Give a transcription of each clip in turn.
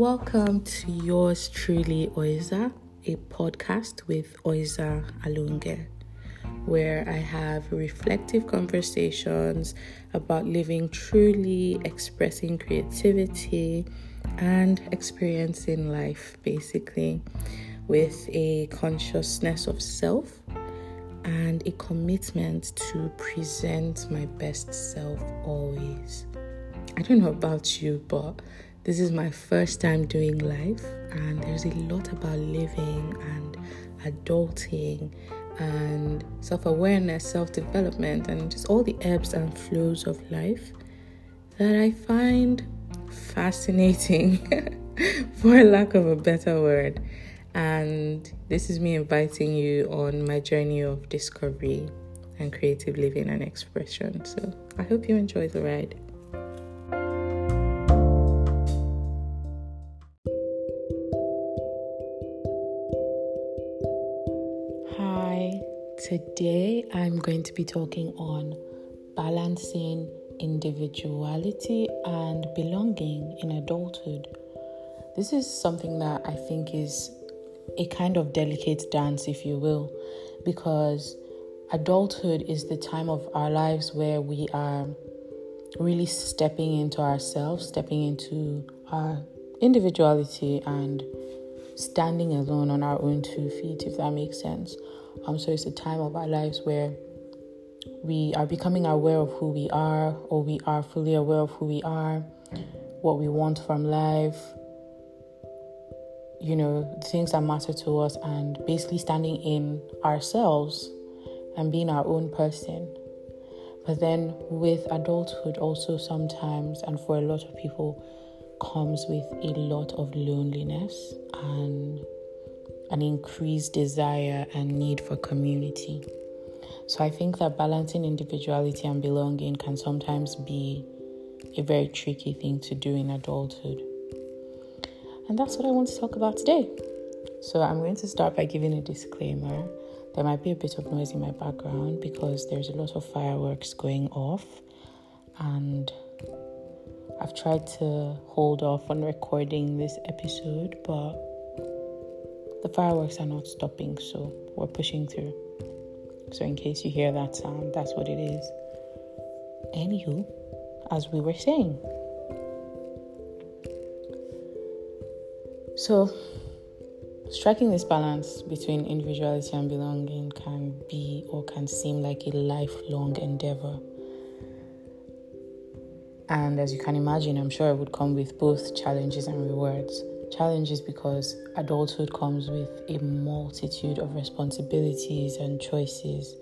Welcome to yours truly, Oiza, a podcast with Oiza Alunge, where I have reflective conversations about living truly, expressing creativity, and experiencing life basically with a consciousness of self and a commitment to present my best self always. I don't know about you, but this is my first time doing life, and there's a lot about living and adulting and self awareness, self development, and just all the ebbs and flows of life that I find fascinating, for lack of a better word. And this is me inviting you on my journey of discovery and creative living and expression. So I hope you enjoy the ride. Today I'm going to be talking on balancing individuality and belonging in adulthood. This is something that I think is a kind of delicate dance, if you will, because adulthood is the time of our lives where we are really stepping into ourselves, stepping into our individuality, and standing alone on our own two feet, if that makes sense. Um, so it's a time of our lives where we are becoming aware of who we are, or we are fully aware of who we are, what we want from life, you know, things that matter to us, and basically standing in ourselves and being our own person. But then with adulthood, also sometimes, and for a lot of people, comes with a lot of loneliness and an increased desire and need for community. So I think that balancing individuality and belonging can sometimes be a very tricky thing to do in adulthood. And that's what I want to talk about today. So I'm going to start by giving a disclaimer. There might be a bit of noise in my background because there's a lot of fireworks going off and I've tried to hold off on recording this episode, but the fireworks are not stopping, so we're pushing through. So, in case you hear that sound, that's what it is. Anywho, as we were saying, so striking this balance between individuality and belonging can be or can seem like a lifelong endeavor. And as you can imagine, I'm sure it would come with both challenges and rewards. Challenges because adulthood comes with a multitude of responsibilities and choices.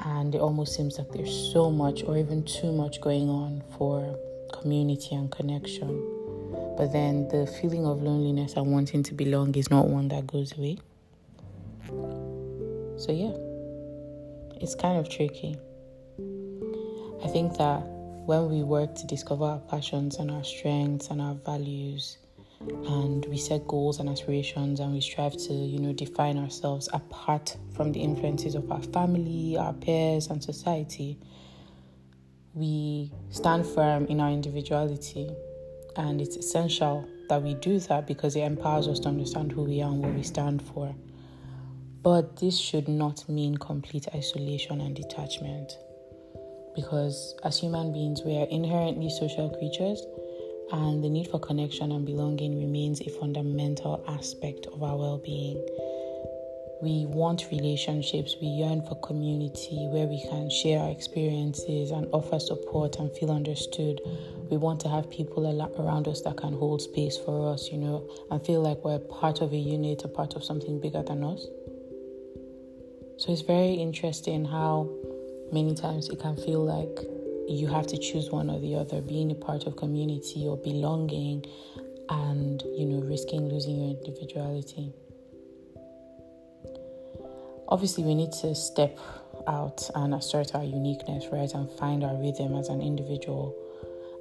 And it almost seems like there's so much or even too much going on for community and connection. But then the feeling of loneliness and wanting to belong is not one that goes away. So, yeah, it's kind of tricky. I think that when we work to discover our passions and our strengths and our values and we set goals and aspirations and we strive to you know define ourselves apart from the influences of our family our peers and society we stand firm in our individuality. And it's essential that we do that because it empowers us to understand who we are and what we stand for. But this should not mean complete isolation and detachment because as human beings, we are inherently social creatures, and the need for connection and belonging remains a fundamental aspect of our well being. We want relationships, we yearn for community where we can share our experiences and offer support and feel understood. We want to have people around us that can hold space for us, you know, and feel like we're part of a unit, a part of something bigger than us. So it's very interesting how Many times it can feel like you have to choose one or the other, being a part of community or belonging and, you know, risking losing your individuality. Obviously, we need to step out and assert our uniqueness, right, and find our rhythm as an individual.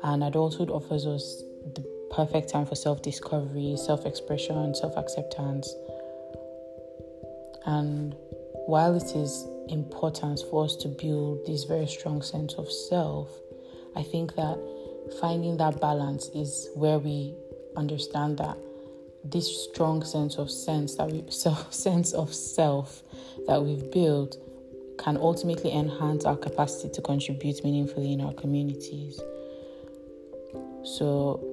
And adulthood offers us the perfect time for self discovery, self expression, self acceptance. And while it is important for us to build this very strong sense of self, I think that finding that balance is where we understand that this strong sense of sense that we self sense of self that we've built can ultimately enhance our capacity to contribute meaningfully in our communities. So,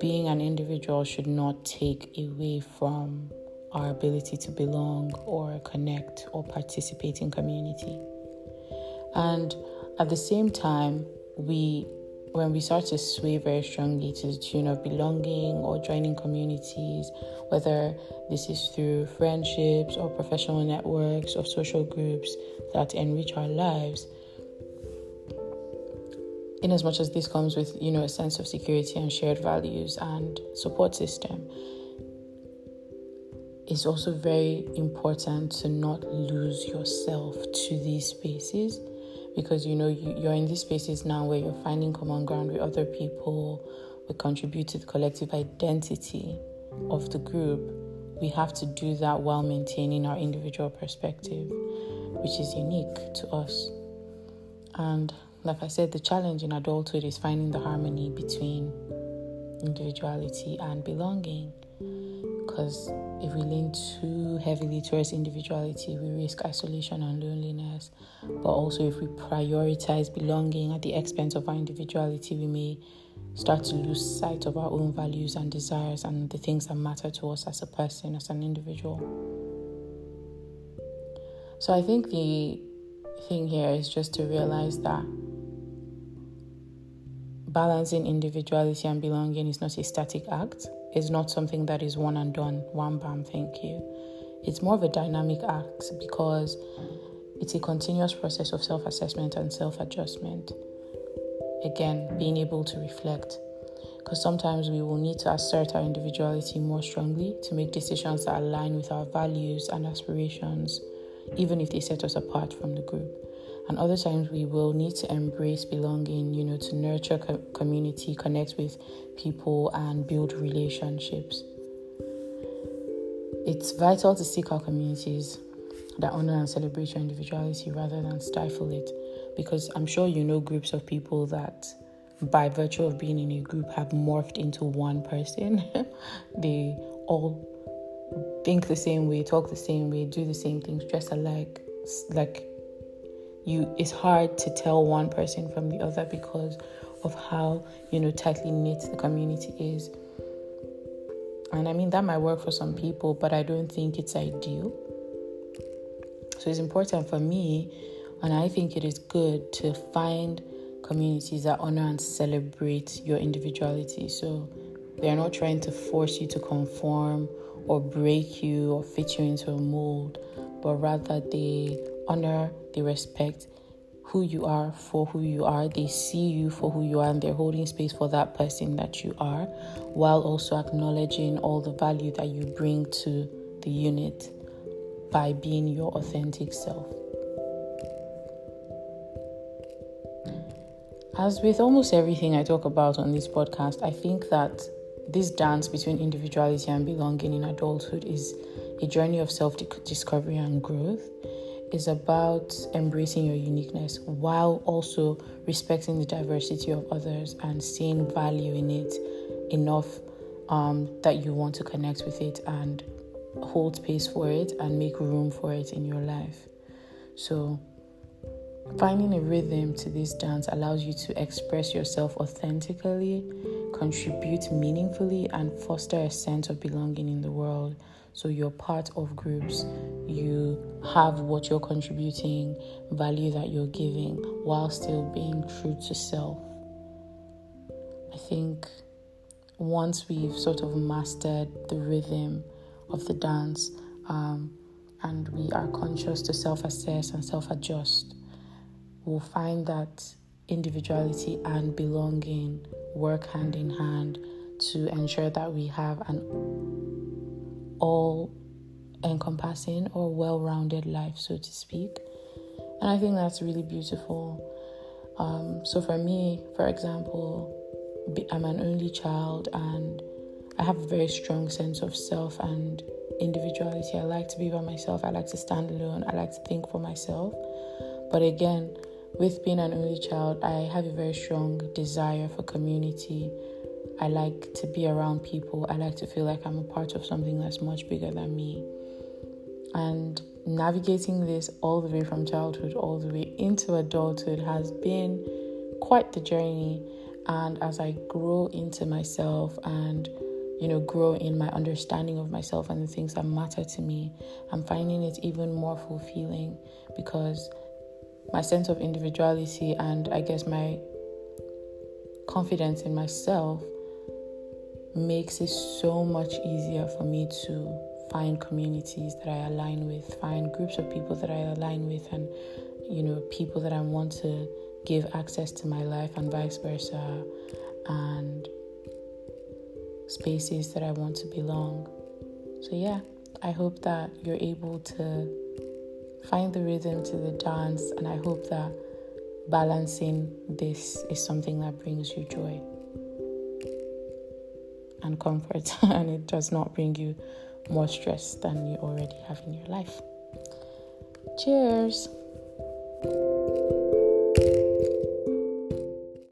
being an individual should not take away from our ability to belong or connect or participate in community. And at the same time, we when we start to sway very strongly to the tune of belonging or joining communities, whether this is through friendships or professional networks or social groups that enrich our lives, in as much as this comes with, you know, a sense of security and shared values and support system, it's also very important to not lose yourself to these spaces because you know you, you're in these spaces now where you're finding common ground with other people we contribute to the collective identity of the group. We have to do that while maintaining our individual perspective which is unique to us. And like i said the challenge in adulthood is finding the harmony between individuality and belonging because if we lean too heavily towards individuality, we risk isolation and loneliness. But also, if we prioritize belonging at the expense of our individuality, we may start to lose sight of our own values and desires and the things that matter to us as a person, as an individual. So, I think the thing here is just to realize that balancing individuality and belonging is not a static act is not something that is one and done, one bam, thank you. It's more of a dynamic act because it's a continuous process of self assessment and self adjustment. Again, being able to reflect. Because sometimes we will need to assert our individuality more strongly to make decisions that align with our values and aspirations, even if they set us apart from the group. And other times we will need to embrace belonging, you know, to nurture co- community, connect with people, and build relationships. It's vital to seek out communities that honor and celebrate your individuality rather than stifle it. Because I'm sure you know groups of people that, by virtue of being in a group, have morphed into one person. they all think the same way, talk the same way, do the same things, dress alike, like you it's hard to tell one person from the other because of how you know tightly knit the community is. And i mean that might work for some people but i don't think it's ideal. So it's important for me and i think it is good to find communities that honor and celebrate your individuality. So they're not trying to force you to conform or break you or fit you into a mold but rather they honor, they respect who you are for who you are. They see you for who you are and they're holding space for that person that you are while also acknowledging all the value that you bring to the unit by being your authentic self. As with almost everything I talk about on this podcast, I think that this dance between individuality and belonging in adulthood is a journey of self discovery and growth is about embracing your uniqueness while also respecting the diversity of others and seeing value in it enough um, that you want to connect with it and hold space for it and make room for it in your life. So, finding a rhythm to this dance allows you to express yourself authentically, contribute meaningfully, and foster a sense of belonging in the world so you're part of groups, you have what you're contributing, value that you're giving, while still being true to self. I think once we've sort of mastered the rhythm of the dance um, and we are conscious to self assess and self adjust, we'll find that individuality and belonging work hand in hand to ensure that we have an all encompassing or well rounded life, so to speak. And I think that's really beautiful. Um, so, for me, for example, I'm an only child and I have a very strong sense of self and individuality. I like to be by myself, I like to stand alone, I like to think for myself. But again, with being an only child, I have a very strong desire for community I like to be around people. I like to feel like I'm a part of something that's much bigger than me. And navigating this all the way from childhood all the way into adulthood has been quite the journey. And as I grow into myself and you know, grow in my understanding of myself and the things that matter to me, I'm finding it even more fulfilling because my sense of individuality and I guess my confidence in myself makes it so much easier for me to find communities that I align with, find groups of people that I align with, and you know, people that I want to give access to my life, and vice versa, and spaces that I want to belong. So, yeah, I hope that you're able to find the rhythm to the dance, and I hope that balancing this is something that brings you joy and comfort, and it does not bring you more stress than you already have in your life. Cheers!